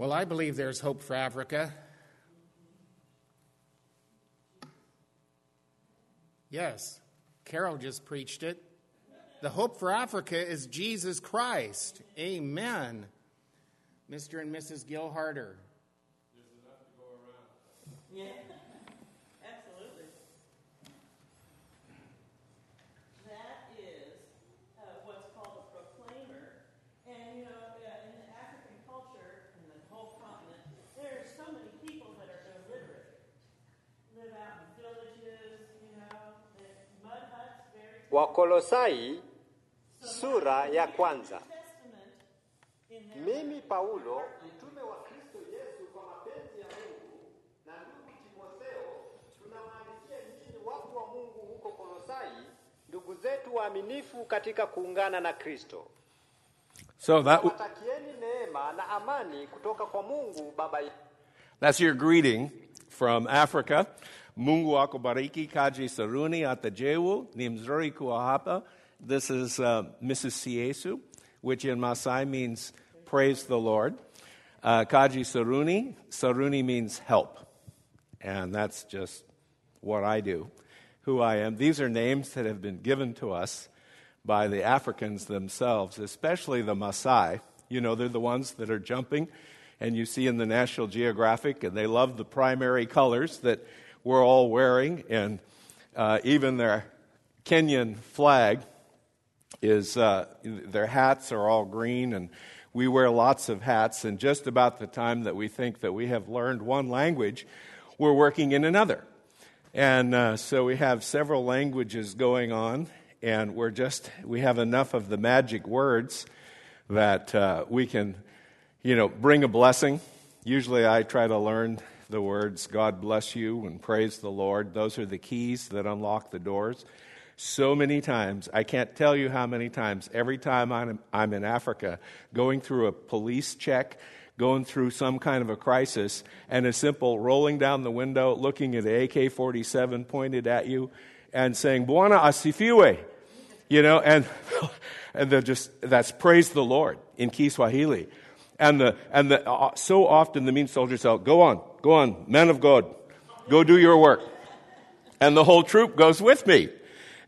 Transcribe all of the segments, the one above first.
Well, I believe there's hope for Africa. Yes, Carol just preached it. The hope for Africa is Jesus Christ. Amen. Mr. and Mrs. Gilharder. Yeah, Wakolosai sura ya kwanza. Mimi Paulo mtume wa Kristo Yesu kwa mapenzi ya Mungu na ndugu Timotheo tunawaandikia nyinyi watu wa Mungu huko Kolosai, ndugu zetu waaminifu katika kuungana na Kristo. So that Watakieni neema na amani kutoka kwa Mungu Baba yetu. that's your greeting from Africa. Mungu akubariki kaji saruni atajewu ni mzuri kuwa hapa. This is uh, Mrs. Siesu, which in Masai means praise the Lord. Uh, kaji saruni, saruni means help. And that's just what I do, who I am. These are names that have been given to us by the Africans themselves, especially the Maasai. You know, they're the ones that are jumping, and you see in the National Geographic, and they love the primary colors that we're all wearing, and uh, even their Kenyan flag is uh, their hats are all green and we wear lots of hats and just about the time that we think that we have learned one language we're working in another. And uh, so we have several languages going on and we're just we have enough of the magic words that uh, we can you know bring a blessing. Usually i try to learn the words god bless you and praise the lord those are the keys that unlock the doors so many times. I can't tell you how many times. Every time I'm, I'm in Africa, going through a police check, going through some kind of a crisis, and a simple rolling down the window, looking at AK 47 pointed at you, and saying, Bwana asifiwe. You know, and, and they're just, that's praise the Lord in Kiswahili. And, the, and the, uh, so often the mean soldiers out, go on, go on, men of God, go do your work. And the whole troop goes with me.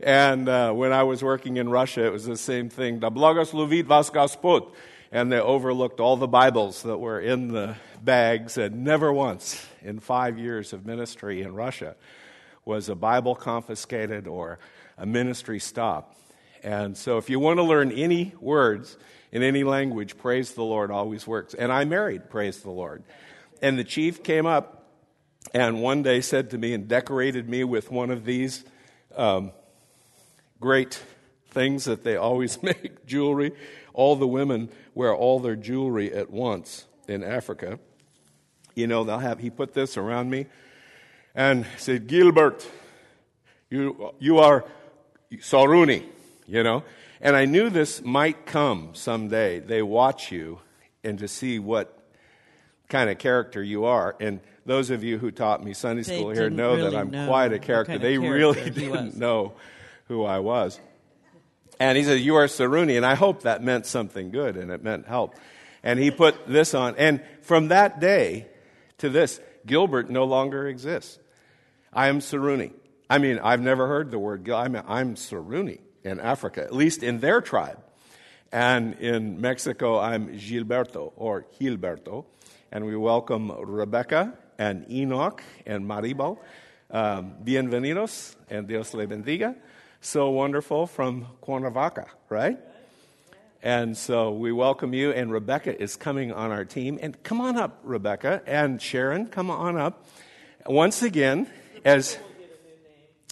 And uh, when I was working in Russia, it was the same thing. Da blagoslovit vas Gospod. And they overlooked all the Bibles that were in the bags, and never once in five years of ministry in Russia was a Bible confiscated or a ministry stopped. And so, if you want to learn any words, in any language, praise the Lord always works. And I married, praise the Lord. And the chief came up and one day said to me and decorated me with one of these um, great things that they always make jewelry. All the women wear all their jewelry at once in Africa. You know, they'll have, he put this around me and said, Gilbert, you, you are Saruni, you know. And I knew this might come someday. They watch you and to see what kind of character you are. And those of you who taught me Sunday They school here didn't know that I'm know quite a character. kind of they character really didn't was. know who I was. And he said, You are Saruni. And I hope that meant something good and it meant help. And he put this on. And from that day to this, Gilbert no longer exists. I am Saruni. I mean, I've never heard the word Gil. I'm, I'm Saruni in Africa, at least in their tribe. And in Mexico, I'm Gilberto or Gilberto. And we welcome Rebecca and Enoch and Maribel. Um, bienvenidos and Dios le bendiga. So wonderful from Cuernavaca, right? And so we welcome you, and Rebecca is coming on our team. And come on up, Rebecca. And Sharon, come on up. Once again, as.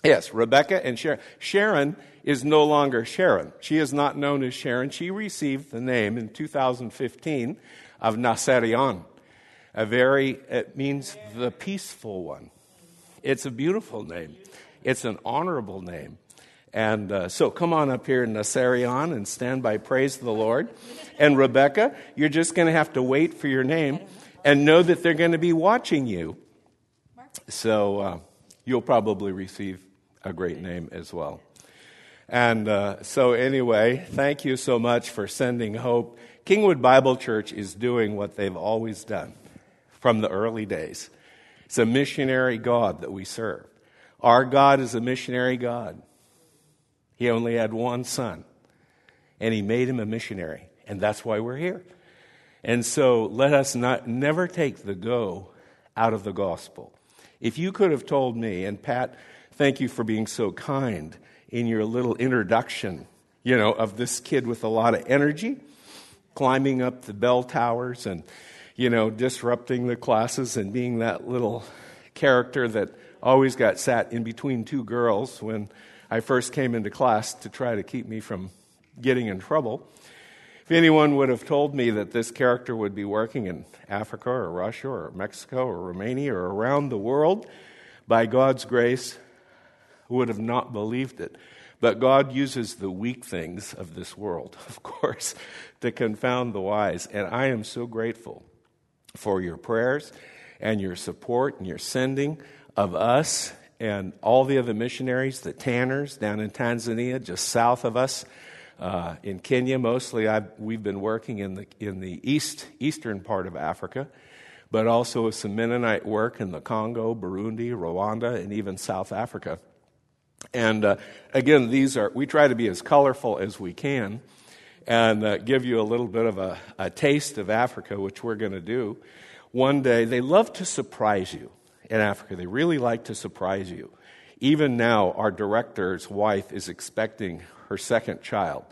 Yes, Rebecca and Sharon. Sharon is no longer Sharon. She is not known as Sharon. She received the name in 2015 of Naserian. A very, it means the peaceful one. It's a beautiful name. It's an honorable name. And uh, so come on up here, Naserian, and stand by Praise the Lord. And Rebecca, you're just going to have to wait for your name and know that they're going to be watching you. So uh, you'll probably receive a great name as well. And uh, so, anyway, thank you so much for sending hope. Kingwood Bible Church is doing what they've always done from the early days. It's a missionary God that we serve. Our God is a missionary God. He only had one son, and He made him a missionary, and that's why we're here. And so let us not, never take the go out of the gospel. If you could have told me, and Pat, thank you for being so kind in your little introduction, you know, of this kid with a lot of energy, climbing up the bell towers and, you know, disrupting the classes and being that little character that always got sat in between two girls when I first came into class to try to keep me from getting in trouble. If anyone would have told me that this character would be working in Africa or Russia or Mexico or Romania or around the world, by God's grace, would have not believed it. But God uses the weak things of this world, of course, to confound the wise. And I am so grateful for your prayers and your support and your sending of us and all the other missionaries, the Tanners down in Tanzania, just south of us. Uh, in Kenya, mostly, I've, we've been working in the, in the east, eastern part of Africa, but also with some Mennonite work in the Congo, Burundi, Rwanda, and even South Africa. And uh, again, these are, we try to be as colorful as we can and uh, give you a little bit of a, a taste of Africa, which we're going to do. One day, they love to surprise you in Africa. They really like to surprise you. Even now, our director's wife is expecting her second child.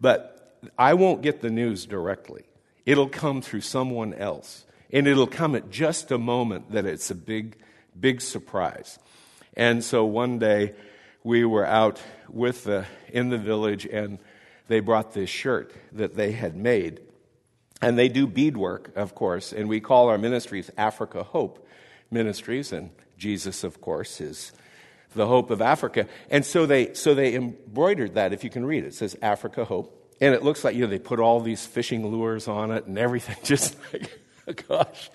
But I won't get the news directly. It'll come through someone else. And it'll come at just a moment that it's a big, big surprise. And so one day we were out with the, in the village and they brought this shirt that they had made. And they do beadwork, of course, and we call our ministries Africa Hope Ministries. And Jesus, of course, is the hope of Africa. And so they, so they embroidered that, if you can read it. It says Africa Hope. And it looks like, you know, they put all these fishing lures on it and everything. Just like, gosh,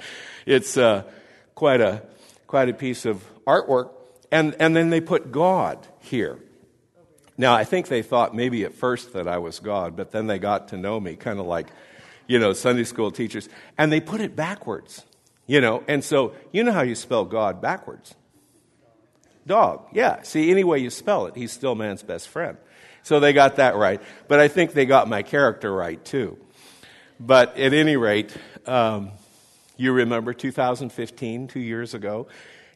it's uh, quite, a, quite a piece of artwork. And, and then they put God here. Now, I think they thought maybe at first that I was God, but then they got to know me, kind of like, you know, Sunday school teachers. And they put it backwards, you know. And so, you know how you spell God backwards? Dog. Yeah. See, any way you spell it, he's still man's best friend. So they got that right. But I think they got my character right, too. But at any rate, um, you remember 2015, two years ago,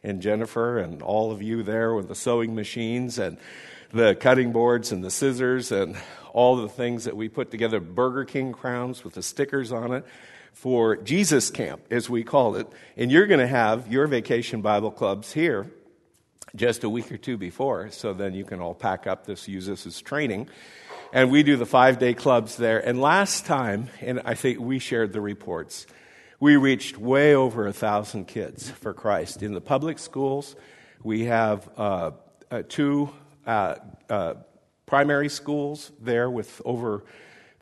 and Jennifer and all of you there with the sewing machines and the cutting boards and the scissors and all the things that we put together, Burger King crowns with the stickers on it for Jesus Camp, as we called it. And you're going to have your vacation Bible clubs here just a week or two before, so then you can all pack up this, use this as training. And we do the five day clubs there. And last time, and I think we shared the reports, we reached way over a thousand kids for Christ. In the public schools, we have uh, uh, two uh, uh primary schools there with over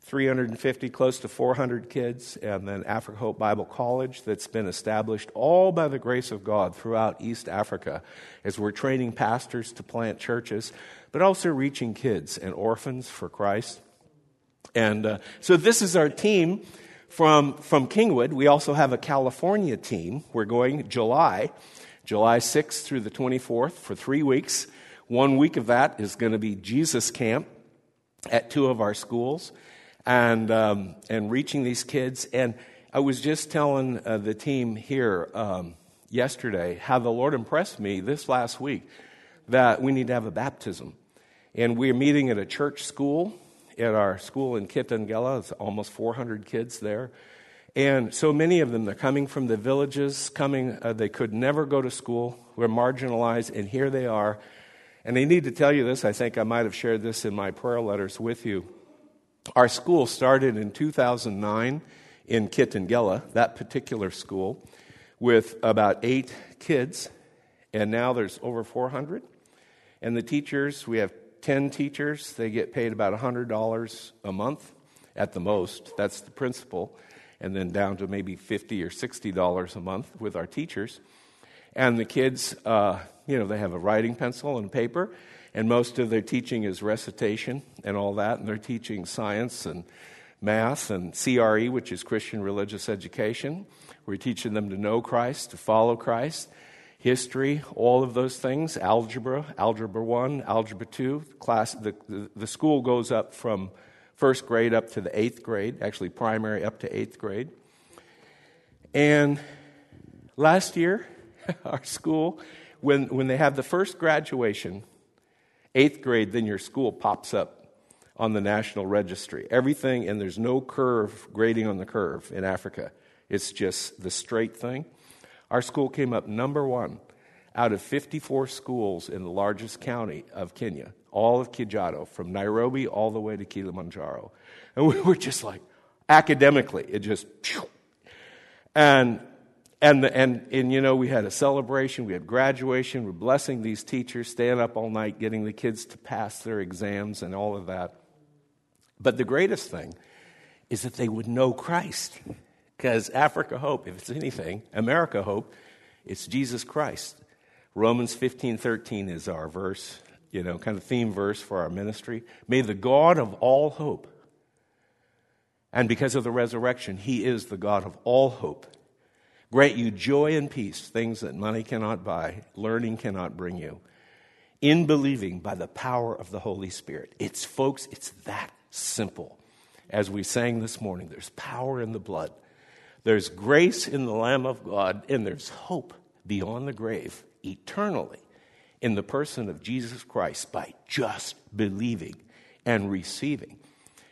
350, close to 400 kids, and then Africa Hope Bible College that's been established all by the grace of God throughout East Africa as we're training pastors to plant churches, but also reaching kids and orphans for Christ. And uh, so this is our team from, from Kingwood. We also have a California team. We're going July, July 6th through the 24th for three weeks. One week of that is going to be Jesus Camp at two of our schools and, um, and reaching these kids. And I was just telling uh, the team here um, yesterday how the Lord impressed me this last week that we need to have a baptism. And we're meeting at a church school, at our school in Kitengela. It's almost 400 kids there. And so many of them, they're coming from the villages, coming, uh, they could never go to school, were marginalized, and here they are. And I need to tell you this, I think I might have shared this in my prayer letters with you. Our school started in 2009 in Kitengela, that particular school, with about eight kids, and now there's over 400. And the teachers, we have 10 teachers, they get paid about $100 a month at the most. That's the principal. And then down to maybe 50 or $60 a month with our teachers. And the kids, uh, you know, they have a writing pencil and paper, And most of their teaching is recitation and all that, and they're teaching science and math and CRE, which is Christian Religious Education. We're teaching them to know Christ, to follow Christ, history, all of those things, algebra, algebra 1, algebra 2. Class, the, the, the school goes up from first grade up to the eighth grade, actually, primary up to eighth grade. And last year, our school, when, when they have the first graduation, eighth grade, then your school pops up on the national registry. Everything, and there's no curve grading on the curve in Africa. It's just the straight thing. Our school came up number one out of 54 schools in the largest county of Kenya, all of Kajiado, from Nairobi all the way to Kilimanjaro. And we were just like, academically, it just, and and, the, and, and, you know, we had a celebration, we had graduation, we're blessing these teachers, staying up all night, getting the kids to pass their exams and all of that. But the greatest thing is that they would know Christ. Because Africa Hope, if it's anything, America Hope, it's Jesus Christ. Romans 15 13 is our verse, you know, kind of theme verse for our ministry. May the God of all hope, and because of the resurrection, He is the God of all hope, grant you joy and peace, things that money cannot buy, learning cannot bring you, in believing by the power of the Holy Spirit. It's, folks, it's that simple. As we sang this morning, there's power in the blood, there's grace in the Lamb of God, and there's hope beyond the grave eternally in the person of Jesus Christ by just believing and receiving.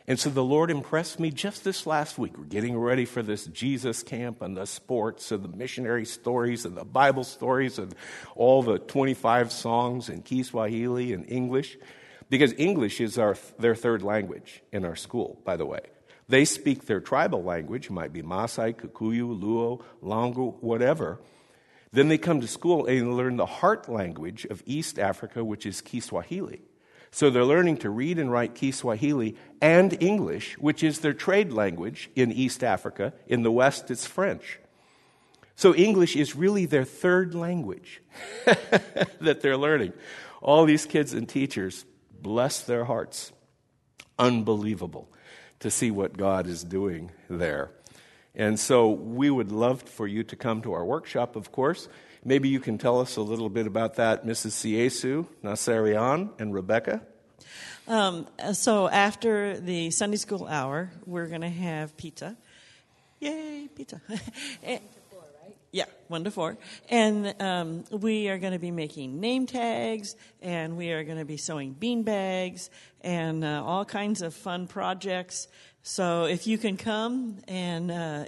And so the Lord impressed me just this last week. We're getting ready for this Jesus camp and the sports and the missionary stories and the Bible stories and all the 25 songs in Kiswahili and English. Because English is our, their third language in our school, by the way. They speak their tribal language, it might be Maasai, Kikuyu, Luo, Langu, whatever. Then they come to school and they learn the heart language of East Africa, which is Kiswahili. So they're learning to read and write Kiswahili and English, which is their trade language in East Africa. In the West, it's French. So English is really their third language that they're learning. All these kids and teachers bless their hearts. Unbelievable to see what God is doing there. And so we would love for you to come to our workshop, of course. Maybe you can tell us a little bit about that, Mrs. Siesu, Naserian, and Rebecca. Um, so after the Sunday school hour, we're going to have pizza. Yay, pizza. yeah, one to four. And um, we are going to be making name tags, and we are going to be sewing bean bags, and uh, all kinds of fun projects. So if you can come and uh,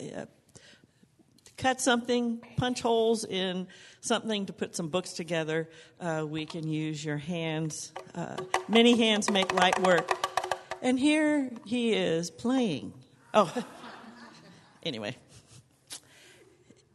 cut something, punch holes in something to put some books together, uh, we can use your hands. Uh, many hands make light work. And here he is playing. Oh, anyway.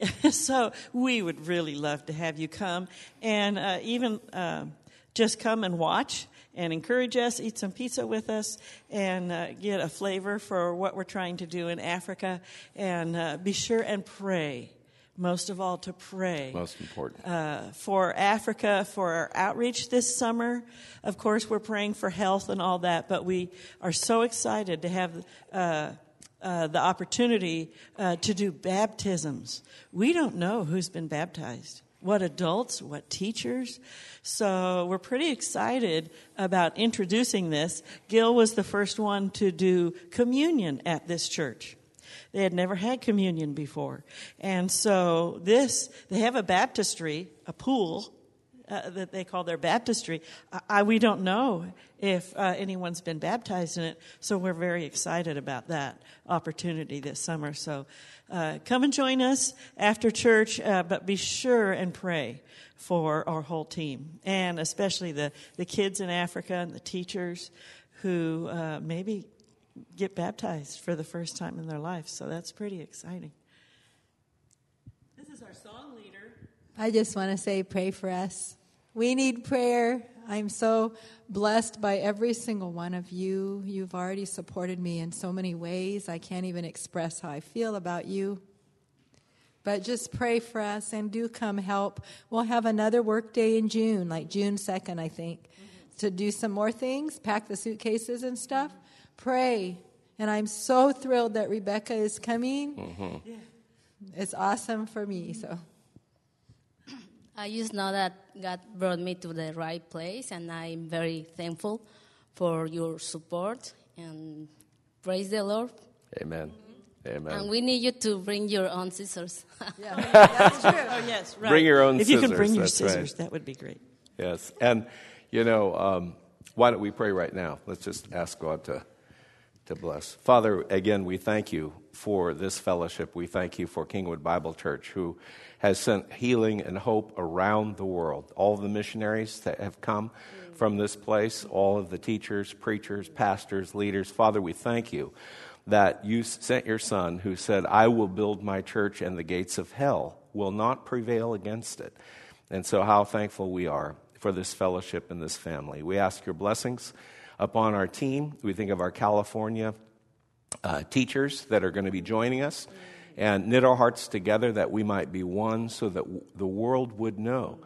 so we would really love to have you come and uh, even uh, just come and watch and encourage us, eat some pizza with us, and uh, get a flavor for what we're trying to do in Africa. And uh, be sure and pray. Most of all, to pray. Most important. Uh, for Africa, for our outreach this summer. Of course, we're praying for health and all that, but we are so excited to have uh, the opportunity uh, to do baptisms. We don't know who's been baptized, what adults, what teachers. So we're pretty excited about introducing this. Gil was the first one to do communion at this church. They had never had communion before. And so this, they have a baptistry, a pool, uh, that they call their baptistry. I, we don't know if uh, anyone's been baptized in it, so we're very excited about that opportunity this summer. So uh, come and join us after church, uh, but be sure and pray for our whole team, and especially the, the kids in Africa and the teachers who uh, maybe get baptized for the first time in their life. So that's pretty exciting. This is our song leader. I just want to say, pray for us. We need prayer. I'm so blessed by every single one of you. You've already supported me in so many ways. I can't even express how I feel about you. But just pray for us and do come help. We'll have another work day in June, like June 2nd, I think, to do some more things, pack the suitcases and stuff, pray. And I'm so thrilled that Rebecca is coming. Mm-hmm. It's awesome for me. So I just know that God brought me to the right place, and I'm very thankful for your support. And praise the Lord. Amen. Amen. And we need you to bring your own scissors. that's true. Oh, yes, right. Bring your own If you scissors, can bring your that's right. scissors, that would be great. Yes. And, you know, um, why don't we pray right now? Let's just ask God to, to bless. Father, again, we thank you for this fellowship. We thank you for Kingwood Bible Church, who has sent healing and hope around the world. All of the missionaries that have come from this place, all of the teachers, preachers, pastors, leaders. Father, we thank you that you sent your son who said, I will build my church and the gates of hell will not prevail against it. And so, how thankful we are for this fellowship and this family. We ask your blessings upon our team. We think of our California uh, teachers that are going to be joining us and knit our hearts together that we might be one so that the world would know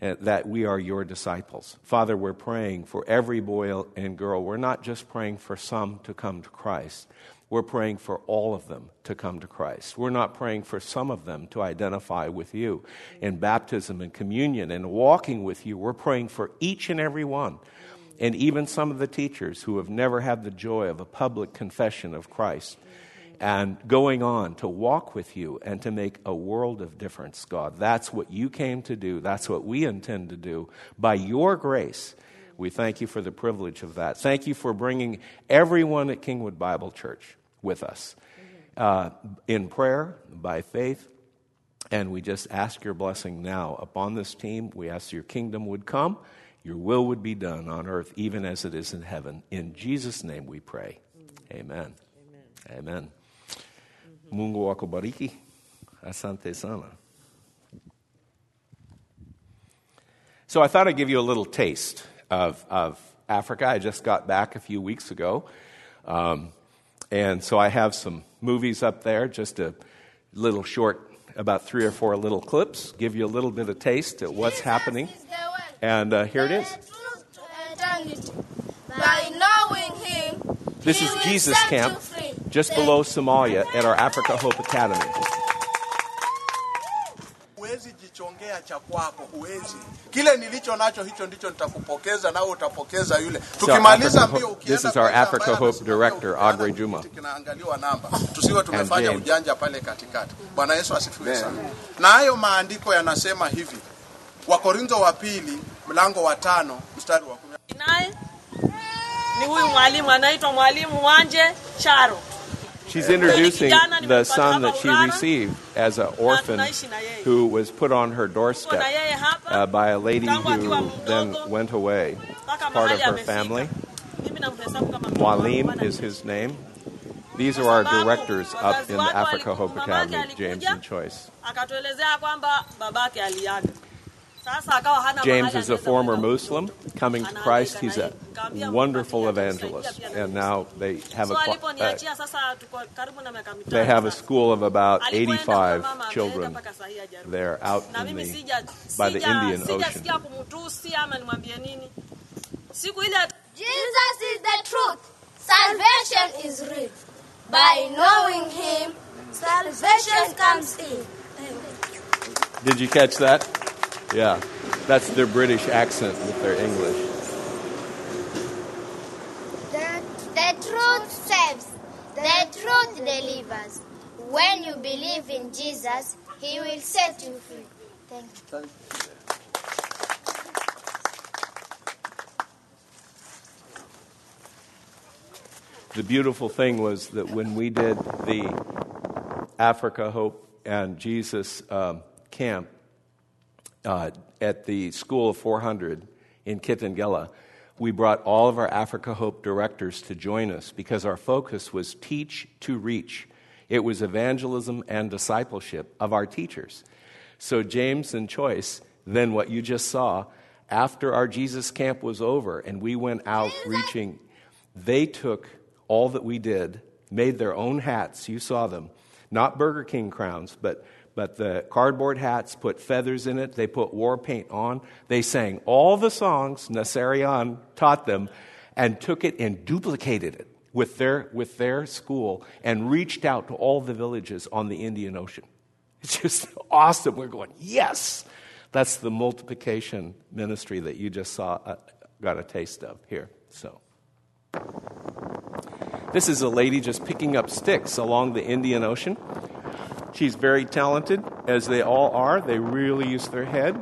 uh, that we are your disciples. Father, we're praying for every boy and girl. We're not just praying for some to come to Christ. We're praying for all of them to come to Christ. We're not praying for some of them to identify with you in baptism and communion and walking with you. We're praying for each and every one. And even some of the teachers who have never had the joy of a public confession of Christ and going on to walk with you and to make a world of difference, God. That's what you came to do. That's what we intend to do. By your grace, we thank you for the privilege of that. Thank you for bringing everyone at Kingwood Bible Church with us uh, in prayer, by faith. And we just ask your blessing now upon this team. We ask your kingdom would come, your will would be done on earth, even as it is in heaven. In Jesus' name we pray. Amen. Amen. Mungu akubariki. Asante sana. So I thought I'd give you a little taste of, of Africa. I just got back a few weeks ago. Um, and so I have some movies up there, just a little short, about three or four little clips, give you a little bit of taste at what's happening. And uh, here it is. By knowing him, This is Jesus Camp. Just below Somalia at our Africa Hope Academy. Huwezi jichongea cha kwako, huwezi. Kile nilicho nacho hicho ndicho nitakupokeza, nawe utapokeza yule. Tukimaliza Africa mbio, Hope- ukienda this is our Africa Hope director, ukiana Juma. Kinaangaliwa namba, tusiwe tumefanya ujanja pale katikati. Bwana Yesu asifiwe sana. Na hayo maandiko yanasema hivi, Wakorintho wa pili mlango wa tano mstari wa kumi. Naye ni huyu mwalimu anaitwa mwalimu Wanje Charo. She's introducing the son that she received as an orphan who was put on her doorstep uh, by a lady who then went away, mpaka part of her family. Walim is his name. These are our directors up in the Africa Hope Academy, James and Choice. James is a former Muslim coming to Christ. He's a wonderful evangelist, and now they have a uh, aliponiachia sasa tuko karibu na miaka mitano. they have a school of about 85 kwa mama, ameenda children mpaka saa there out Na in mimi the sija by the Indian Ocean. sijasikia kumtusi ama nimwambie nini. Siku ile Jesus is the truth. Salvation is real. By knowing him, salvation comes in. Did you catch that? Yeah, that's their British accent with their English. The, the truth saves. The truth delivers. When you believe in Jesus, he will set you free. Thank you. The beautiful thing was that when we did the Africa Hope and Jesus um, camp uh, at the School of 400 in Kitengela, we brought all of our Africa Hope directors to join us because our focus was teach to reach. It was evangelism and discipleship of our teachers. So, James and Choice, then what you just saw, after our Jesus camp was over and we went out reaching, they took all that we did, made their own hats, you saw them, not Burger King crowns, but but the cardboard hats put feathers in it. They put war paint on. They sang all the songs Naserian taught them and took it and duplicated it with their, with their school and reached out to all the villages on the Indian Ocean. It's just awesome. We're going, yes! That's the multiplication ministry that you just saw, uh, got a taste of here. So. This is a lady just picking up sticks along the Indian Ocean. She's very talented, as they all are. They really use their head.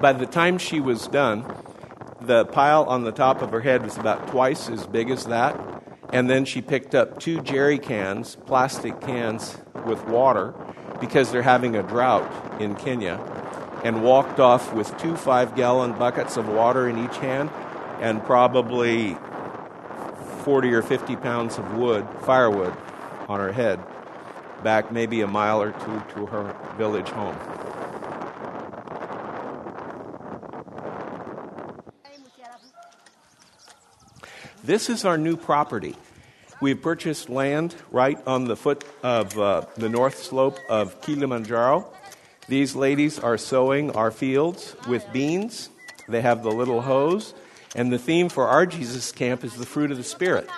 By the time she was done, the pile on the top of her head was about twice as big as that. And then she picked up two jerry cans, plastic cans with water, because they're having a drought in Kenya, and walked off with two five gallon buckets of water in each hand and probably 40 or 50 pounds of wood, firewood, on her head, back maybe a mile or two to her village home. This is our new property. We've purchased land right on the foot of uh, the north slope of Kilimanjaro. These ladies are sowing our fields with beans. They have the little hoes. And the theme for our Jesus camp is the fruit of the Spirit.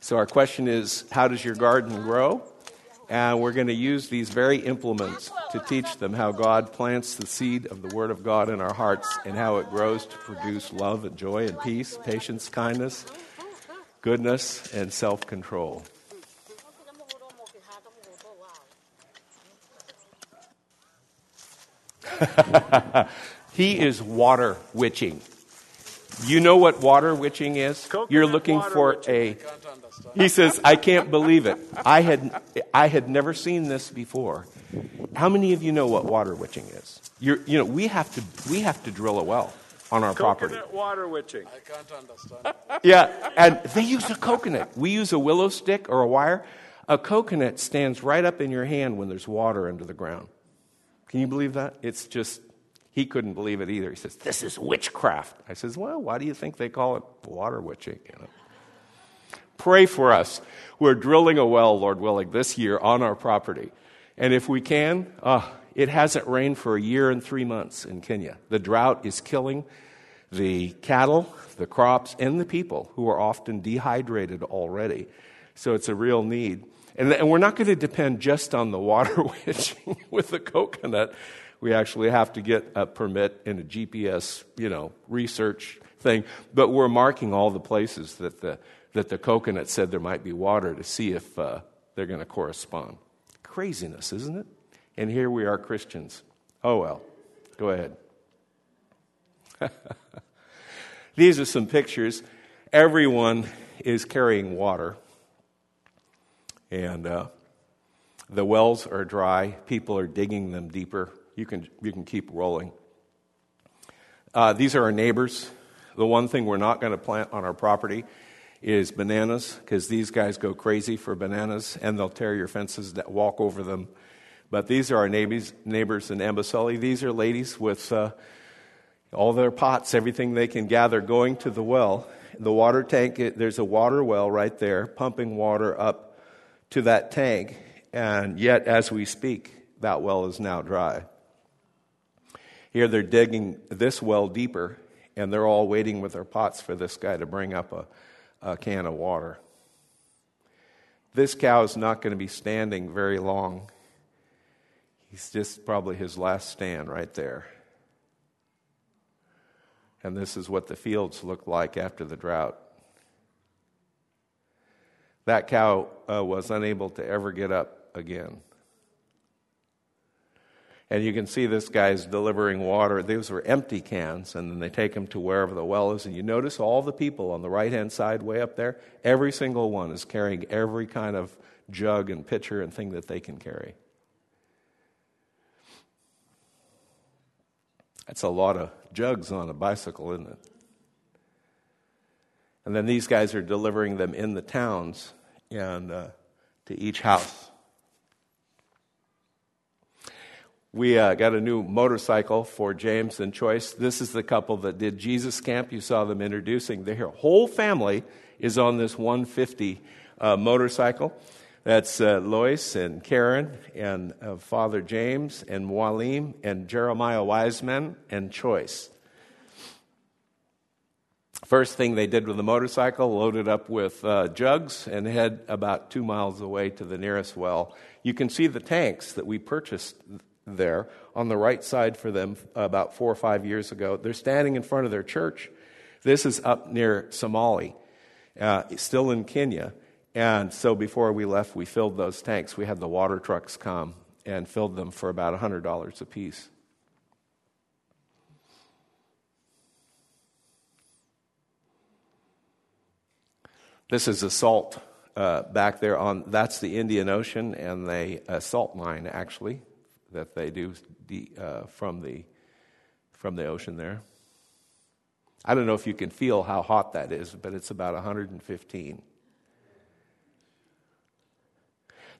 So our question is how does your garden grow? And we're going to use these very implements to teach them how God plants the seed of the Word of God in our hearts and how it grows to produce love and joy and peace, patience, kindness, goodness, and self control. he is water witching. You know what water witching is? You're looking for a. He says, I can't believe it. I had, I had never seen this before. How many of you know what water witching is? You're, you know, we have to, we have to drill a well on our property. Coconut water witching. I can't understand. Yeah, and they use a coconut. We use a willow stick or a wire. A coconut stands right up in your hand when there's water under the ground. Can you believe that? It's just, he couldn't believe it either. He says, This is witchcraft. I says, Well, why do you think they call it water witching? You know? Pray for us. We're drilling a well, Lord willing, this year on our property. And if we can, uh, it hasn't rained for a year and three months in Kenya. The drought is killing the cattle, the crops, and the people who are often dehydrated already. So it's a real need. And, and we're not going to depend just on the water witching with the coconut. We actually have to get a permit and a GPS, you know, research thing. But we're marking all the places that the, that the coconut said there might be water to see if uh, they're going to correspond. Craziness, isn't it? And here we are, Christians. Oh well. Go ahead. These are some pictures. Everyone is carrying water. And uh, the wells are dry. People are digging them deeper. You can, you can keep rolling. Uh, these are our neighbors. The one thing we're not going to plant on our property is bananas because these guys go crazy for bananas and they'll tear your fences, that walk over them. But these are our neighbors, neighbors in Amboseli. These are ladies with uh, all their pots, everything they can gather, going to the well. The water tank, there's a water well right there, pumping water up to that tank. And yet, as we speak, that well is now dry. Here they're digging this well deeper, and they're all waiting with their pots for this guy to bring up a, a can of water. This cow is not going to be standing very long. He's just probably his last stand right there. And this is what the fields look like after the drought. That cow uh, was unable to ever get up again. And you can see this guy's delivering water. These were empty cans, and then they take them to wherever the well is. And you notice all the people on the right hand side, way up there, every single one is carrying every kind of jug and pitcher and thing that they can carry. That's a lot of jugs on a bicycle, isn't it? And then these guys are delivering them in the towns and uh, to each house. We uh, got a new motorcycle for James and Choice. This is the couple that did Jesus Camp. You saw them introducing. Their whole family is on this 150 uh, motorcycle. That's uh, Lois and Karen and uh, Father James and Mualim and Jeremiah Wiseman and Choice. First thing they did with the motorcycle, loaded up with uh, jugs and head about two miles away to the nearest well. You can see the tanks that we purchased there on the right side for them about four or five years ago. They're standing in front of their church. This is up near Somali, uh, still in Kenya. And so before we left, we filled those tanks. We had the water trucks come and filled them for about $100 a piece. This is a salt uh, back there on, that's the Indian Ocean and the uh, salt mine, actually, that they do de, uh, from, the, from the ocean there. I don't know if you can feel how hot that is, but it's about 115.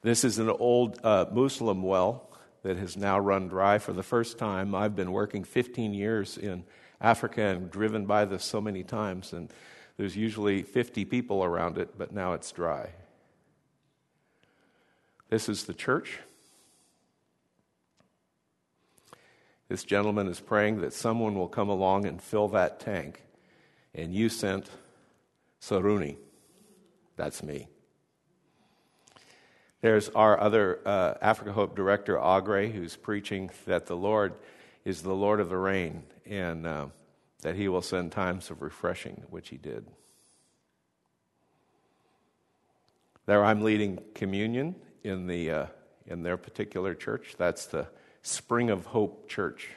This is an old uh, Muslim well that has now run dry for the first time. I've been working 15 years in Africa and driven by this so many times, and there's usually 50 people around it, but now it's dry. This is the church. This gentleman is praying that someone will come along and fill that tank. And you sent Saruni. That's me. There's our other uh, Africa Hope director, Agre, who's preaching that the Lord is the Lord of the rain and uh, that he will send times of refreshing, which he did. There, I'm leading communion in, the, uh, in their particular church. That's the Spring of Hope Church.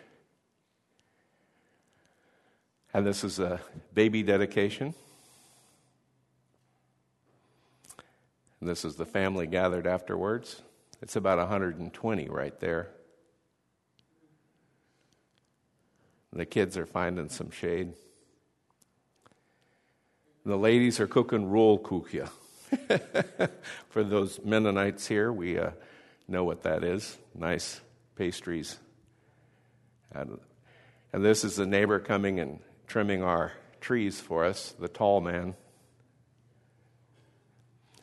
And this is a baby dedication. And this is the family gathered afterwards. It's about 120 right there. The kids are finding some shade. The ladies are cooking rollkuchen. For those Mennonites here, we uh, know what that is. Nice pastries. And, and this is the neighbor coming and trimming our trees for us, the tall man.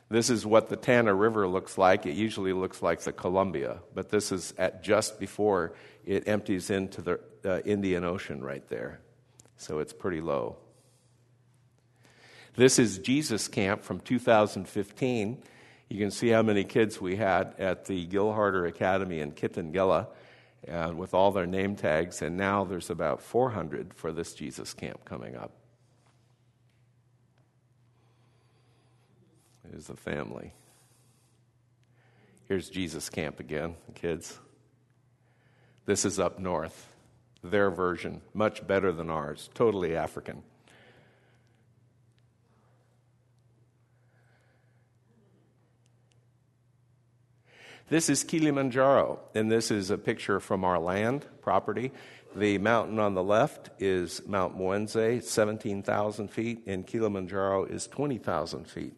This is what the Tana River looks like. It usually looks like the Columbia, but this is at just before it empties into the uh, Indian Ocean right there. So it's pretty low. This is Jesus Camp from 2015. You can see how many kids we had at the Gilharder Academy in Kitengela uh, with all their name tags, and now there's about 400 for this Jesus camp coming up. There's the family. Here's Jesus camp again, kids. This is up north. Their version, much better than ours, totally African. This is Kilimanjaro, and this is a picture from our land property. The mountain on the left is Mount Mawenzi, 17,000 feet, and Kilimanjaro is 20,000 feet.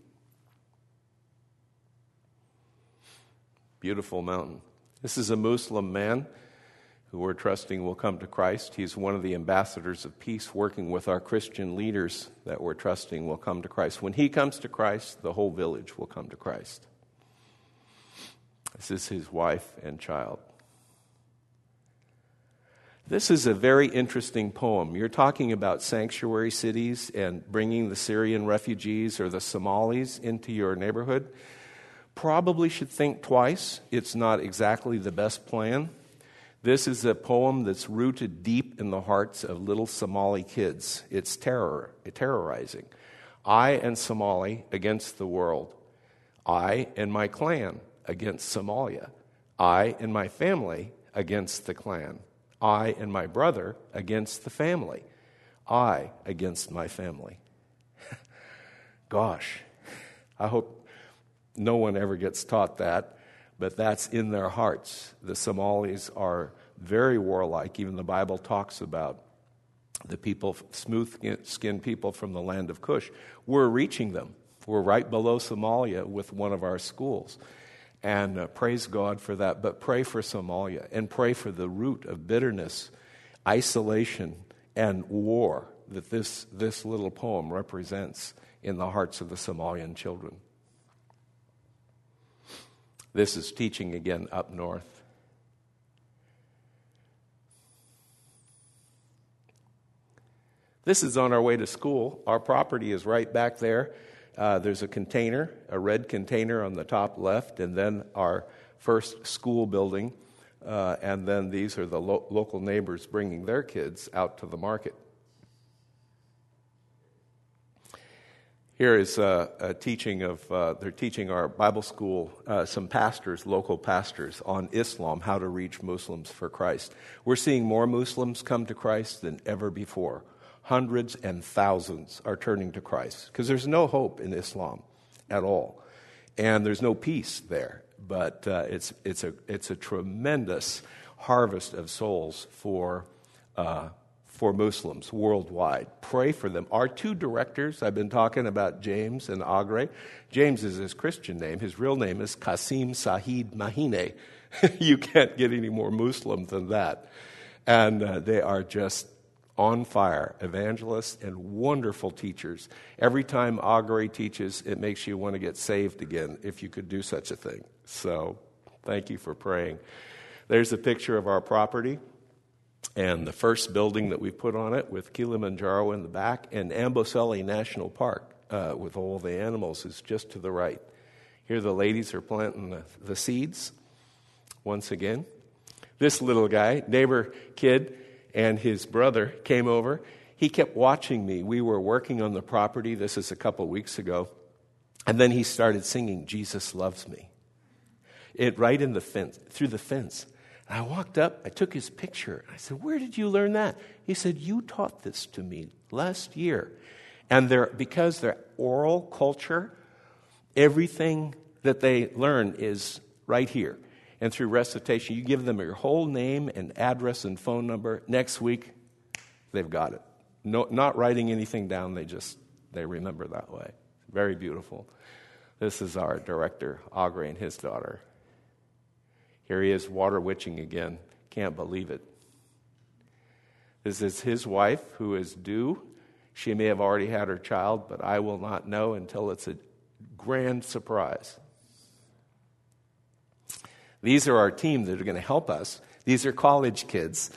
Beautiful mountain. This is a Muslim man who we're trusting will come to Christ. He's one of the ambassadors of peace working with our Christian leaders that we're trusting will come to Christ. When he comes to Christ, the whole village will come to Christ. This is his wife and child. This is a very interesting poem. You're talking about sanctuary cities and bringing the Syrian refugees or the Somalis into your neighborhood. Probably should think twice. It's not exactly the best plan. This is a poem that's rooted deep in the hearts of little Somali kids. It's terror, terrorizing. I and Somali against the world. I and my clan against Somalia. I and my family against the clan. I and my brother against the family. I against my family. Gosh, I hope no one ever gets taught that, but that's in their hearts. The Somalis are very warlike. Even the Bible talks about the people, smooth skinned people from the land of Cush. We're reaching them. We're right below Somalia with one of our schools. And uh, praise God for that. But pray for Somalia and pray for the root of bitterness, isolation, and war that this, this little poem represents in the hearts of the Somalian children. This is teaching again up north. This is on our way to school. Our property is right back there. Uh, there's a container, a red container on the top left, and then our first school building. Uh, and then these are the lo- local neighbors bringing their kids out to the market. Here is a, a teaching of, uh, they're teaching our Bible school, uh, some pastors, local pastors, on Islam, how to reach Muslims for Christ. We're seeing more Muslims come to Christ than ever before. Hundreds and thousands are turning to Christ because there's no hope in Islam at all. And there's no peace there. But uh, it's, it's, a, it's a tremendous harvest of souls for uh, for Muslims worldwide. Pray for them. Our two directors, I've been talking about James and Agre. James is his Christian name. His real name is Kasim Sahid Mahine. you can't get any more Muslim than that. And uh, they are just on fire, evangelists and wonderful teachers. Every time Agre teaches, it makes you want to get saved again if you could do such a thing. So thank you for praying. There's a picture of our property and the first building that we put on it with Kilimanjaro in the back, and Amboseli National Park uh, with all the animals is just to the right. Here the ladies are planting the, the seeds once again. This little guy, neighbor kid, and his brother came over. He kept watching me. We were working on the property. This is a couple weeks ago. And then he started singing, Jesus Loves Me. It right in the fence, through the fence. And I walked up, I took his picture. I said, Where did you learn that? He said, You taught this to me last year. And they're, because they're oral culture, everything that they learn is right here. And through recitation, you give them your whole name and address and phone number. Next week, they've got it. No, not writing anything down, they just they remember that way. Very beautiful. This is our director, Aubrey, and his daughter. Here he is, water witching again. Can't believe it. This is his wife who is due. She may have already had her child, but I will not know until it's a grand surprise. These are our team that are going to help us. These are college kids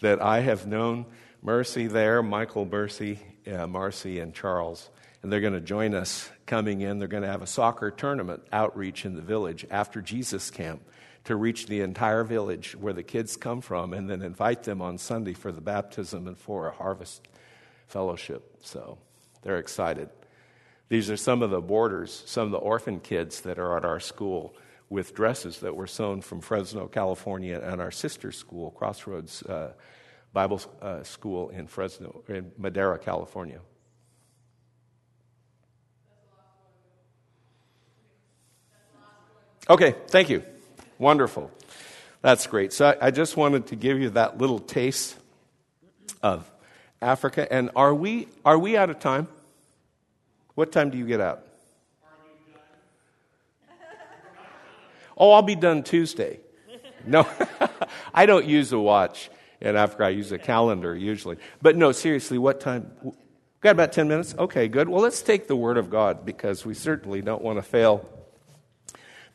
that I have known Mercy there, Michael Mercy, uh, Marcy, and Charles. And they're going to join us coming in. They're going to have a soccer tournament outreach in the village after Jesus Camp to reach the entire village where the kids come from and then invite them on Sunday for the baptism and for a harvest fellowship. So they're excited. These are some of the boarders, some of the orphan kids that are at our school with dresses that were sewn from Fresno, California, and our sister school, Crossroads uh, Bible uh, School in Fresno, in Madera, California. Okay, thank you. Wonderful. That's great. So I, I just wanted to give you that little taste of Africa. And are we, are we out of time? What time do you get out? Oh, I'll be done Tuesday. No, I don't use a watch in Africa. I use a calendar usually. But no, seriously, what time? Got about 10 minutes? Okay, good. Well, let's take the Word of God because we certainly don't want to fail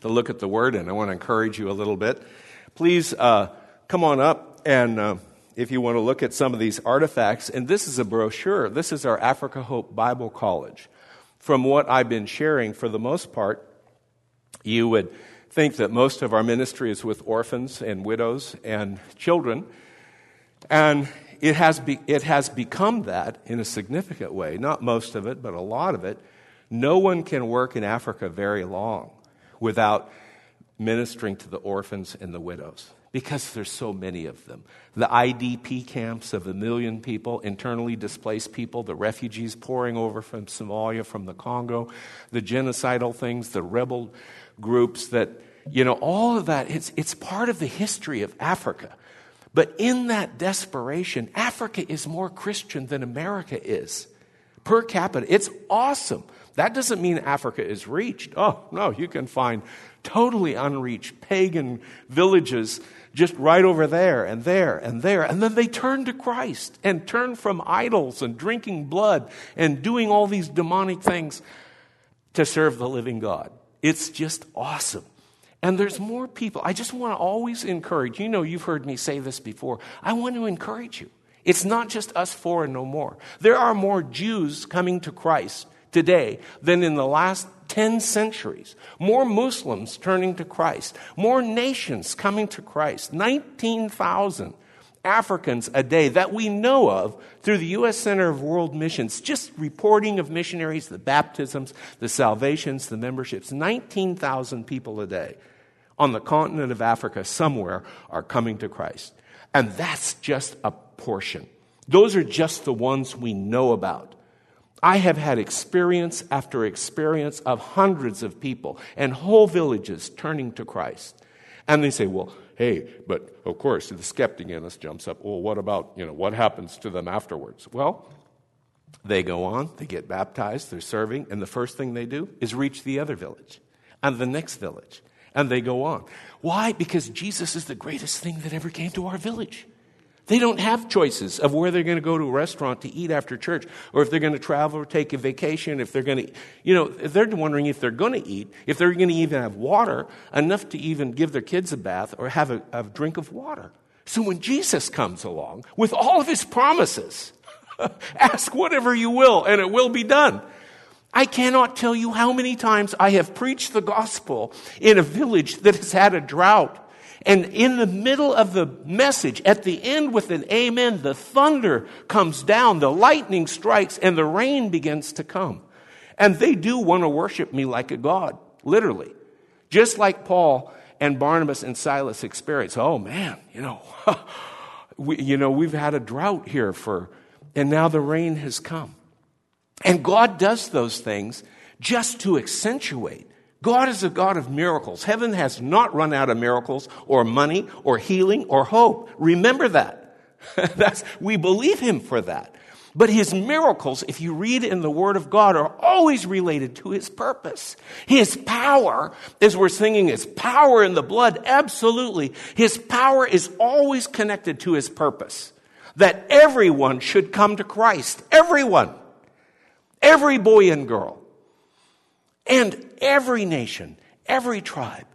to look at the Word, and I want to encourage you a little bit. Please uh, come on up and. Uh, if you want to look at some of these artifacts, and this is a brochure. This is our Africa Hope Bible College. From what I've been sharing, for the most part, you would think that most of our ministry is with orphans and widows and children. And it has, be, it has become that in a significant way. Not most of it, but a lot of it. No one can work in Africa very long without ministering to the orphans and the widows because there's so many of them. The IDP camps of a million people, internally displaced people, the refugees pouring over from Somalia, from the Congo, the genocidal things, the rebel groups that, you know, all of that, it's, it's part of the history of Africa. But in that desperation, Africa is more Christian than America is per capita. It's awesome. That doesn't mean Africa is reached. Oh, no, you can find totally unreached pagan villages just right over there and there and there. And then they turn to Christ and turn from idols and drinking blood and doing all these demonic things to serve the living God. It's just awesome. And there's more people. I just want to always encourage. You know, you've heard me say this before. I want to encourage you. It's not just us four and no more. There are more Jews coming to Christ today than in the last 10 centuries. More Muslims turning to Christ. More nations coming to Christ. 19,000 Africans a day that we know of through the U.S. Center of World Missions, just reporting of missionaries, the baptisms, the salvations, the memberships. 19,000 people a day on the continent of Africa somewhere are coming to Christ. And that's just a portion. Those are just the ones we know about. I have had experience after experience of hundreds of people and whole villages turning to Christ. And they say, well, hey, but of course, the skeptic in us jumps up, well, what about, you know, what happens to them afterwards? Well, they go on, they get baptized, they're serving, and the first thing they do is reach the other village and the next village. And they go on. Why? Because Jesus is the greatest thing that ever came to our village. They don't have choices of where they're going to go to a restaurant to eat after church, or if they're going to travel or take a vacation, if they're going to, you know, they're wondering if they're going to eat, if they're going to even have water, enough to even give their kids a bath or have a, a drink of water. So when Jesus comes along with all of his promises, ask whatever you will and it will be done. I cannot tell you how many times I have preached the gospel in a village that has had a drought and in the middle of the message, at the end with an amen, the thunder comes down, the lightning strikes, and the rain begins to come. And they do want to worship me like a God, literally. Just like Paul and Barnabas and Silas experienced. Oh man, you know, we, you know, we've had a drought here for, and now the rain has come. And God does those things just to accentuate God is a God of miracles. Heaven has not run out of miracles or money or healing or hope. Remember that. That's, we believe Him for that. But His miracles, if you read in the Word of God, are always related to His purpose. His power, as we're singing, His power in the blood, absolutely. His power is always connected to His purpose. That everyone should come to Christ. Everyone. Every boy and girl. And every nation, every tribe.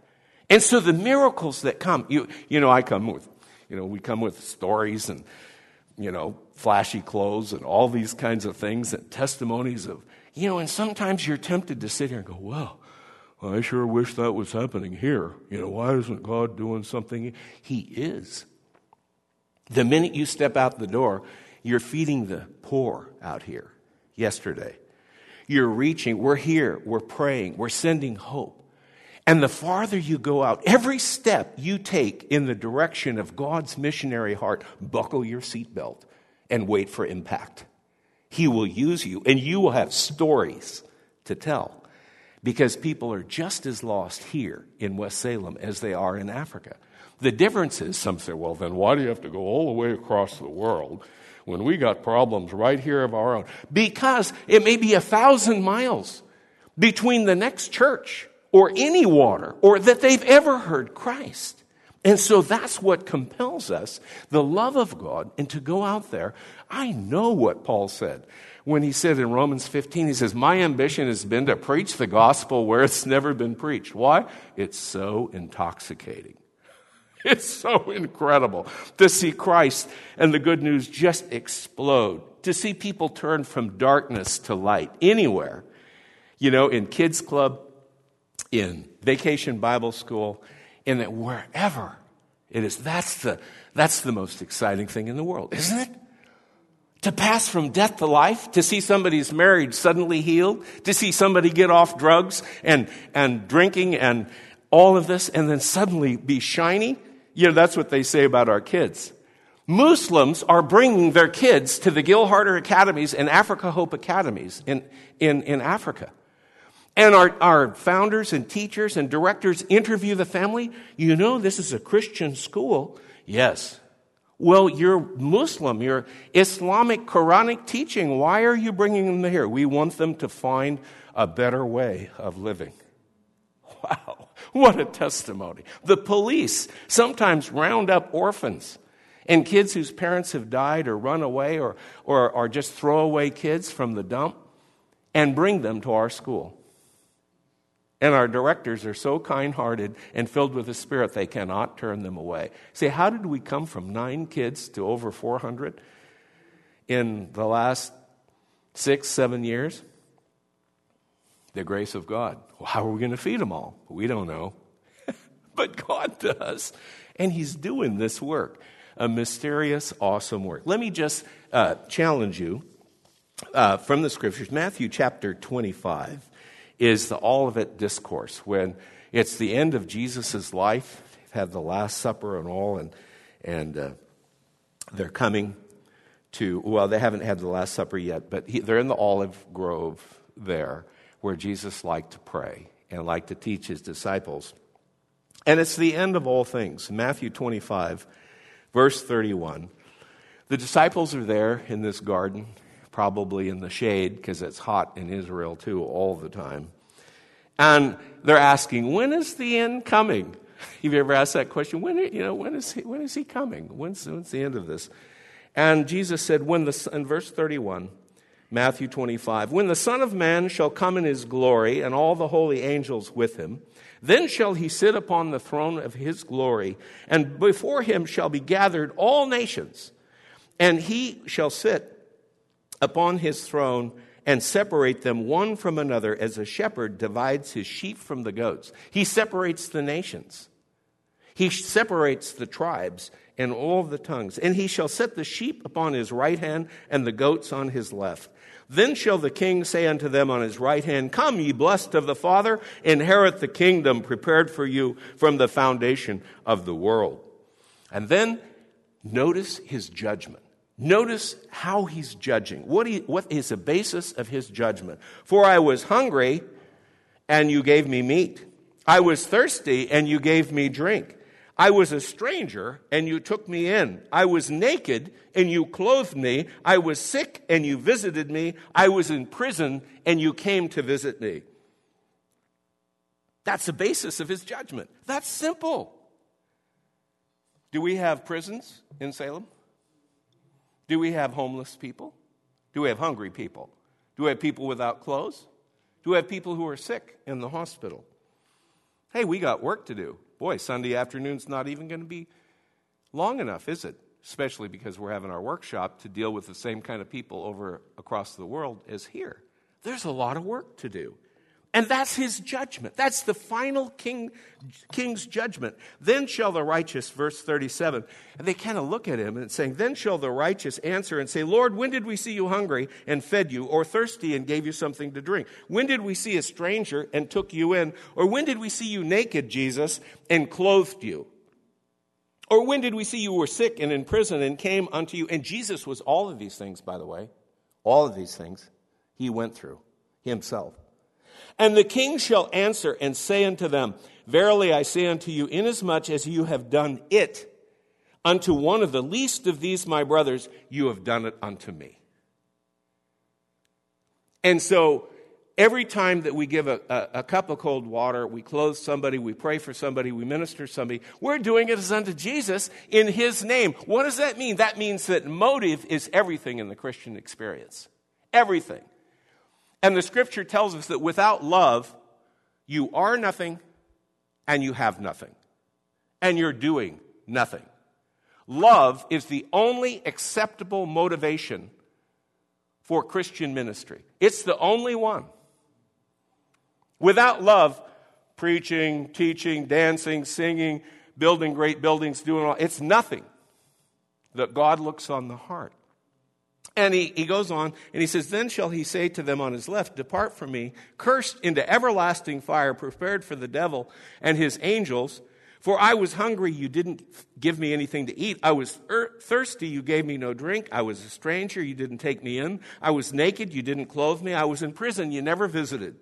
And so the miracles that come, you, you know, I come with, you know, we come with stories and, you know, flashy clothes and all these kinds of things and testimonies of, you know, and sometimes you're tempted to sit here and go, well, I sure wish that was happening here. You know, why isn't God doing something? He is. The minute you step out the door, you're feeding the poor out here yesterday. You're reaching. We're here. We're praying. We're sending hope. And the farther you go out, every step you take in the direction of God's missionary heart, buckle your seatbelt and wait for impact. He will use you, and you will have stories to tell because people are just as lost here in West Salem as they are in Africa. The difference is some say, well, then why do you have to go all the way across the world when we got problems right here of our own. Because it may be a thousand miles between the next church or any water or that they've ever heard Christ. And so that's what compels us, the love of God, and to go out there. I know what Paul said when he said in Romans 15, he says, My ambition has been to preach the gospel where it's never been preached. Why? It's so intoxicating. It's so incredible to see Christ and the good news just explode, to see people turn from darkness to light anywhere. You know, in kids' club, in vacation Bible school, in that wherever it is. That's the, that's the most exciting thing in the world, isn't it? To pass from death to life, to see somebody's marriage suddenly healed, to see somebody get off drugs and, and drinking and all of this, and then suddenly be shiny you know, that's what they say about our kids. Muslims are bringing their kids to the Gil Harder Academies and Africa Hope Academies in, in, in Africa. And our, our founders and teachers and directors interview the family. You know, this is a Christian school. Yes. Well, you're Muslim, you're Islamic Quranic teaching. Why are you bringing them here? We want them to find a better way of living. Wow, what a testimony. The police sometimes round up orphans and kids whose parents have died or run away or, or, or just throw away kids from the dump and bring them to our school. And our directors are so kind hearted and filled with the Spirit, they cannot turn them away. Say, how did we come from nine kids to over 400 in the last six, seven years? The grace of God. How are we going to feed them all? We don't know. but God does. And He's doing this work a mysterious, awesome work. Let me just uh, challenge you uh, from the scriptures. Matthew chapter 25 is the Olivet Discourse when it's the end of Jesus' life. They've had the Last Supper and all, and, and uh, they're coming to, well, they haven't had the Last Supper yet, but he, they're in the olive grove there where Jesus liked to pray and liked to teach his disciples. And it's the end of all things. Matthew 25, verse 31. The disciples are there in this garden probably in the shade because it's hot in Israel too all the time. And they're asking, when is the end coming? Have you ever asked that question? When, you know, when, is, he, when is he coming? When's, when's the end of this? And Jesus said, when the, in verse 31, Matthew 25, when the Son of Man shall come in his glory and all the holy angels with him, then shall he sit upon the throne of his glory, and before him shall be gathered all nations, and he shall sit upon his throne and separate them one from another as a shepherd divides his sheep from the goats. He separates the nations. He separates the tribes and all the tongues. And he shall set the sheep upon his right hand and the goats on his left. Then shall the king say unto them on his right hand, Come, ye blessed of the Father, inherit the kingdom prepared for you from the foundation of the world. And then notice his judgment. Notice how he's judging. What, he, what is the basis of his judgment? For I was hungry, and you gave me meat. I was thirsty, and you gave me drink. I was a stranger, and you took me in. I was naked, and you clothed me. I was sick, and you visited me. I was in prison, and you came to visit me. That's the basis of his judgment. That's simple. Do we have prisons in Salem? Do we have homeless people? Do we have hungry people? Do we have people without clothes? Do we have people who are sick in the hospital? Hey, we got work to do. Boy, Sunday afternoon's not even going to be long enough, is it? Especially because we're having our workshop to deal with the same kind of people over across the world as here. There's a lot of work to do. And that's his judgment. That's the final king, king's judgment. Then shall the righteous, verse 37, and they kind of look at him and saying, Then shall the righteous answer and say, Lord, when did we see you hungry and fed you, or thirsty and gave you something to drink? When did we see a stranger and took you in? Or when did we see you naked, Jesus, and clothed you? Or when did we see you were sick and in prison and came unto you? And Jesus was all of these things, by the way. All of these things he went through himself. And the king shall answer and say unto them, Verily I say unto you, inasmuch as you have done it unto one of the least of these my brothers, you have done it unto me. And so every time that we give a, a, a, cup of cold water, we clothe somebody, we pray for somebody, we minister somebody, we're doing it as unto Jesus in his name. What does that mean? That means that motive is everything in the Christian experience. Everything. And the scripture tells us that without love, you are nothing and you have nothing. And you're doing nothing. Love is the only acceptable motivation for Christian ministry. It's the only one. Without love, preaching, teaching, dancing, singing, building great buildings, doing all, it's nothing. That God looks on the heart. And he, he goes on and he says, Then shall he say to them on his left, Depart from me, cursed into everlasting fire, prepared for the devil and his angels. For I was hungry, you didn't give me anything to eat. I was thir- thirsty, you gave me no drink. I was a stranger, you didn't take me in. I was naked, you didn't clothe me. I was in prison, you never visited.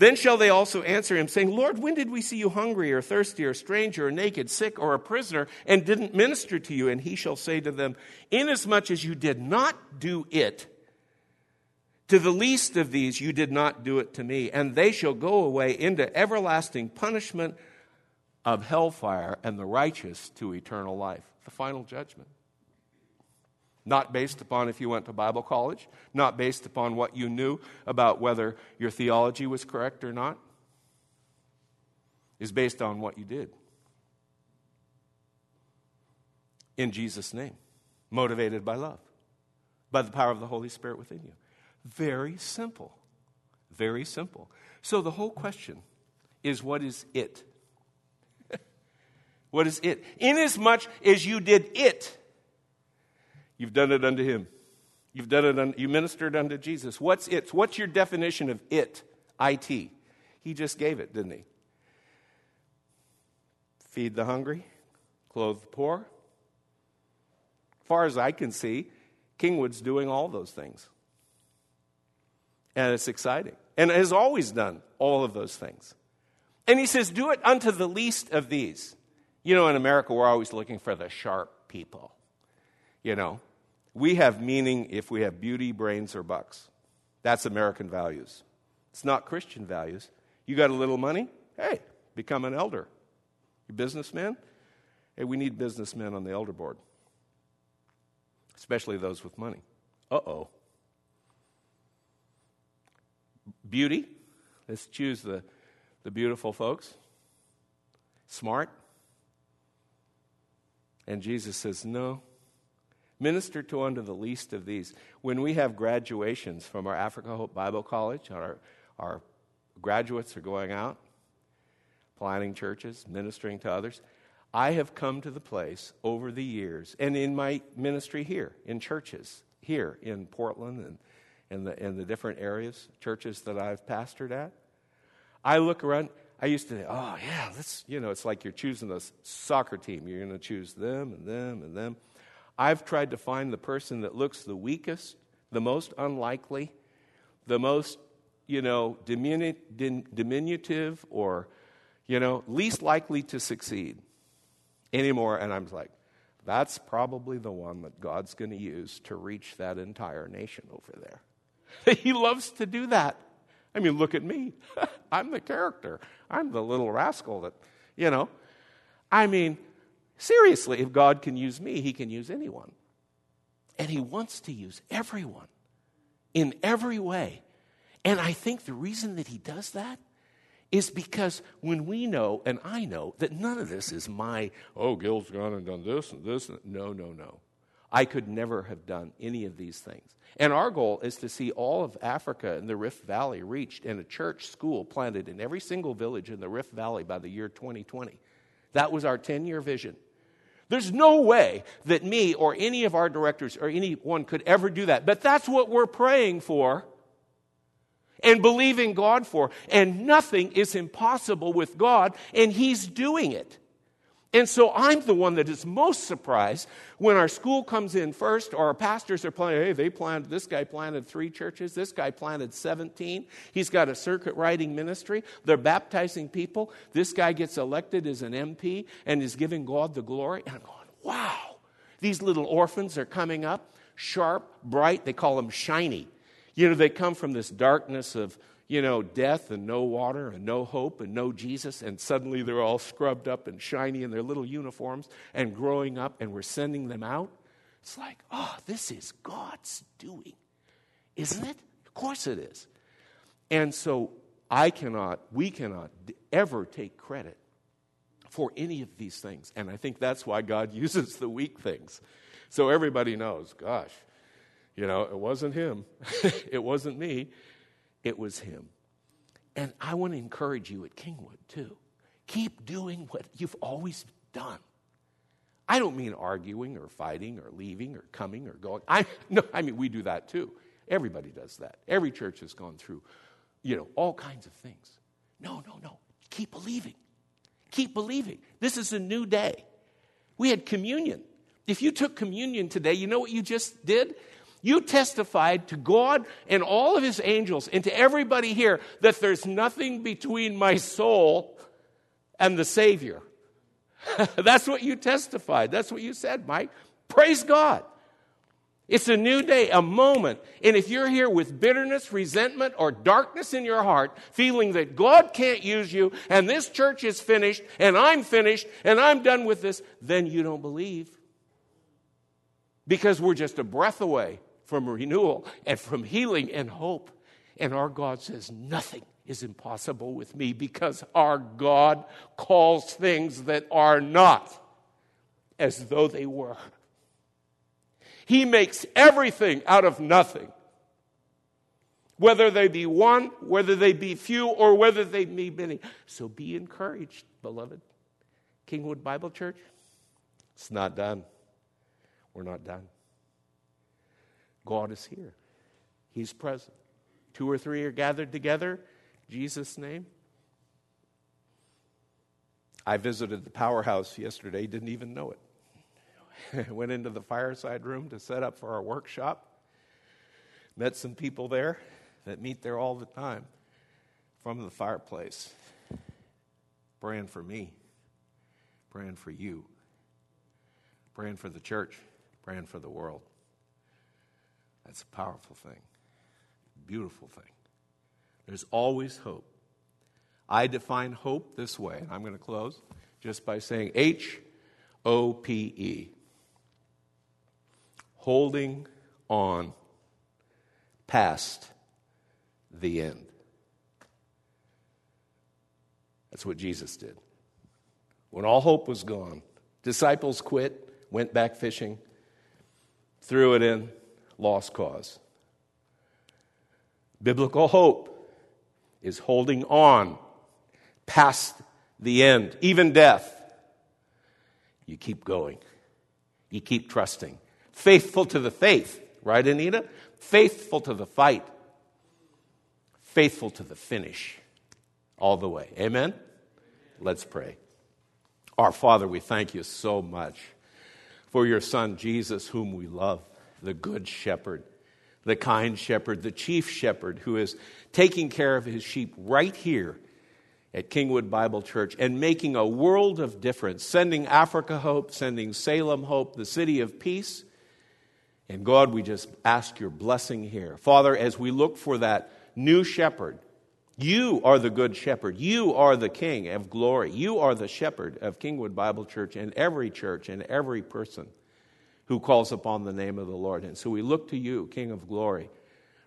Then shall they also answer him, saying, Lord, when did we see you hungry or thirsty or stranger or naked, sick or a prisoner, and didn't minister to you? And he shall say to them, Inasmuch as you did not do it to the least of these, you did not do it to me. And they shall go away into everlasting punishment of hellfire, and the righteous to eternal life. The final judgment. Not based upon if you went to Bible college, not based upon what you knew about whether your theology was correct or not, is based on what you did. In Jesus' name, motivated by love, by the power of the Holy Spirit within you. Very simple. Very simple. So the whole question is what is it? what is it? Inasmuch as you did it, You've done it unto him. You've done it, un- you ministered unto Jesus. What's it? What's your definition of it? IT. He just gave it, didn't he? Feed the hungry, clothe the poor. As far as I can see, Kingwood's doing all those things. And it's exciting. And has always done all of those things. And he says, Do it unto the least of these. You know, in America, we're always looking for the sharp people. You know, we have meaning if we have beauty, brains, or bucks. That's American values. It's not Christian values. You got a little money? Hey, become an elder. You businessman? Hey, we need businessmen on the elder board, especially those with money. Uh oh. Beauty? Let's choose the, the beautiful folks. Smart? And Jesus says, No, Minister to unto the least of these. When we have graduations from our Africa Hope Bible College, our, our graduates are going out, planting churches, ministering to others. I have come to the place over the years, and in my ministry here, in churches here in Portland and in the, in the different areas, churches that I've pastored at, I look around. I used to, oh, yeah, let's, you know, it's like you're choosing a soccer team. You're going to choose them and them and them. I've tried to find the person that looks the weakest, the most unlikely, the most, you know, diminu- diminutive or, you know, least likely to succeed anymore. And I'm like, that's probably the one that God's going to use to reach that entire nation over there. he loves to do that. I mean, look at me. I'm the character. I'm the little rascal that, you know. I mean, Seriously, if God can use me, He can use anyone. And He wants to use everyone in every way. And I think the reason that He does that is because when we know, and I know, that none of this is my, oh, Gil's gone and done this and this. No, no, no. I could never have done any of these things. And our goal is to see all of Africa and the Rift Valley reached and a church school planted in every single village in the Rift Valley by the year 2020. That was our 10 year vision. There's no way that me or any of our directors or anyone could ever do that. But that's what we're praying for and believing God for. And nothing is impossible with God, and He's doing it. And so I'm the one that is most surprised when our school comes in first, or our pastors are planning, hey, they planted, this guy planted three churches, this guy planted 17. He's got a circuit riding ministry. They're baptizing people. This guy gets elected as an MP and is giving God the glory. And I'm going, wow. These little orphans are coming up, sharp, bright. They call them shiny. You know, they come from this darkness of you know, death and no water and no hope and no Jesus, and suddenly they're all scrubbed up and shiny in their little uniforms and growing up, and we're sending them out. It's like, oh, this is God's doing, isn't it? Of course it is. And so I cannot, we cannot ever take credit for any of these things. And I think that's why God uses the weak things. So everybody knows, gosh, you know, it wasn't him, it wasn't me. It was him. And I want to encourage you at Kingwood, too. Keep doing what you've always done. I don't mean arguing or fighting or leaving or coming or going. I, no, I mean, we do that too. Everybody does that. Every church has gone through, you know, all kinds of things. No, no, no. Keep believing. Keep believing. This is a new day. We had communion. If you took communion today, you know what you just did? You testified to God and all of his angels and to everybody here that there's nothing between my soul and the Savior. That's what you testified. That's what you said, Mike. Praise God. It's a new day, a moment. And if you're here with bitterness, resentment, or darkness in your heart, feeling that God can't use you and this church is finished and I'm finished and I'm done with this, then you don't believe. Because we're just a breath away from renewal and from healing and hope. And our God says, nothing is impossible with me because our God calls things that are not as though they were. He makes everything out of nothing. Whether they be one, whether they be few, or whether they be many. So be encouraged, beloved. Kingwood Bible Church, it's not done. We're not done. God is here, He's present. Two or three are gathered together, Jesus' name. I visited the powerhouse yesterday, didn't even know it. went into the fireside room to set up for our workshop. Met some people there that meet there all the time from the fireplace. Praying for me, praying for you, praying for the church, praying for the world. That's a powerful thing, beautiful thing. There's always hope. I define hope this way, and I'm going to close just by saying H O P E holding on past the end. That's what Jesus did. When all hope was gone, disciples quit, went back fishing, threw it in, lost cause. Biblical hope is holding on past the end, even death. You keep going, you keep trusting, Faithful to the faith, right, Anita? Faithful to the fight. Faithful to the finish. All the way. Amen? Let's pray. Our Father, we thank you so much for your Son, Jesus, whom we love, the Good Shepherd, the kind shepherd, the chief shepherd who is taking care of his sheep right here at Kingwood Bible Church and making a world of difference, sending Africa hope, sending Salem hope, the city of peace and God, we just ask your blessing here. Father, as we look for that new shepherd, you are the good shepherd. You are the king of glory. You are the shepherd of Kingwood Bible Church and every church and every person who calls upon the name of the Lord. And so we look to you, King of glory.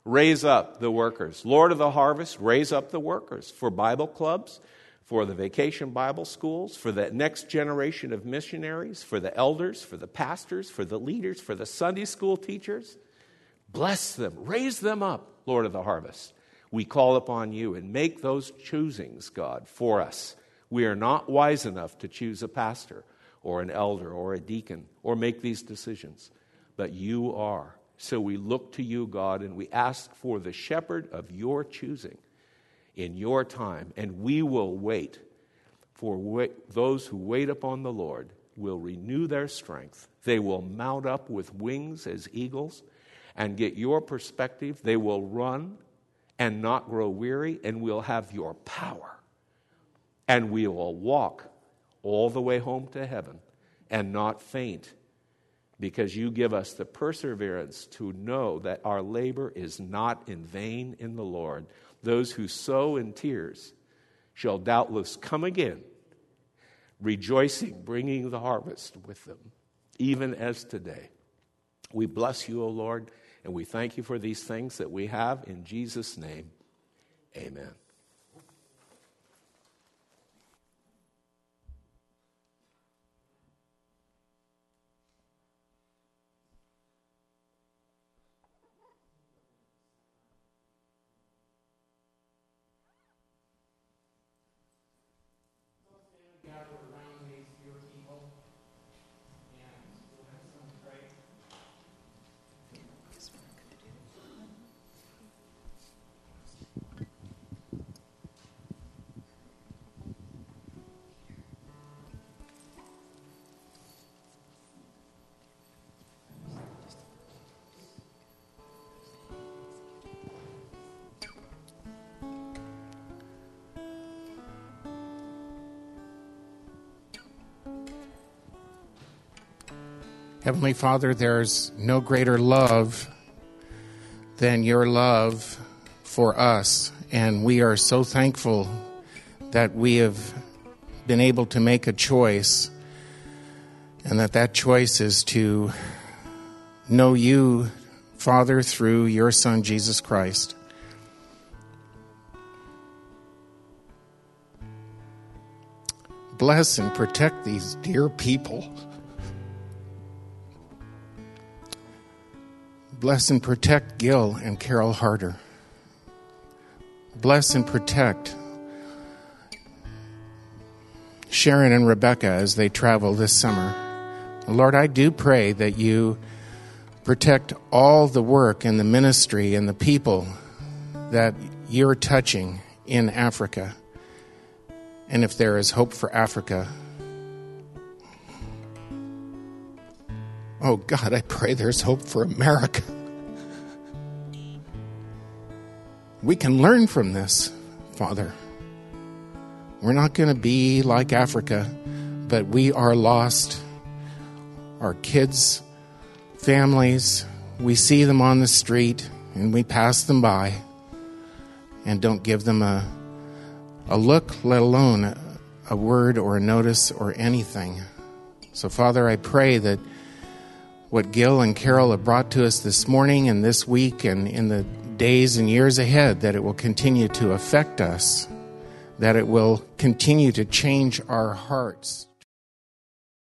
Raise up the workers. Lord of the harvest, raise up the workers for Bible clubs, for the vacation Bible schools, for the next generation of missionaries, for the elders, for the pastors, for the leaders, for the Sunday school teachers. Bless them, raise them up, Lord of the harvest. We call upon you and make those choosings, God, for us. We are not wise enough to choose a pastor or an elder or a deacon or make these decisions, but you are. So we look to you, God, and we ask for the shepherd of your choosing in your time, and we will wait. For wait, those who wait upon the Lord will renew their strength. They will mount up with wings as eagles and get your perspective. They will run and not grow weary, and we'll have your power. And we will walk all the way home to heaven and not faint because you give us the perseverance to know that our labor is not in vain in the Lord. Those who sow in tears shall doubtless come again, rejoicing, bringing the harvest with them, even as today. We bless you, O Lord, and we thank you for these things that we have. In Jesus' name, amen. Heavenly Father, there's no greater love than your love for us. And we are so thankful that we have been able to make a choice, and that that choice is to know you, Father, through your Son, Jesus Christ. Bless and protect these dear people. Bless and protect Gil and Carol Harder. Bless and protect Sharon and Rebecca as they travel this summer. Lord, I do pray that you protect all the work and the ministry and the people that you're touching in Africa. And if there is hope for Africa, oh God, I pray there's hope for America. We can learn from this, Father. We're not going to be like Africa, but we are lost. Our kids, families, we see them on the street and we pass them by and don't give them a, a look, let alone a, a word or a notice or anything. So, Father, I pray that what Gil and Carol have brought to us this morning and this week and in the days and years ahead, that it will continue to affect us, that it will continue to change our hearts.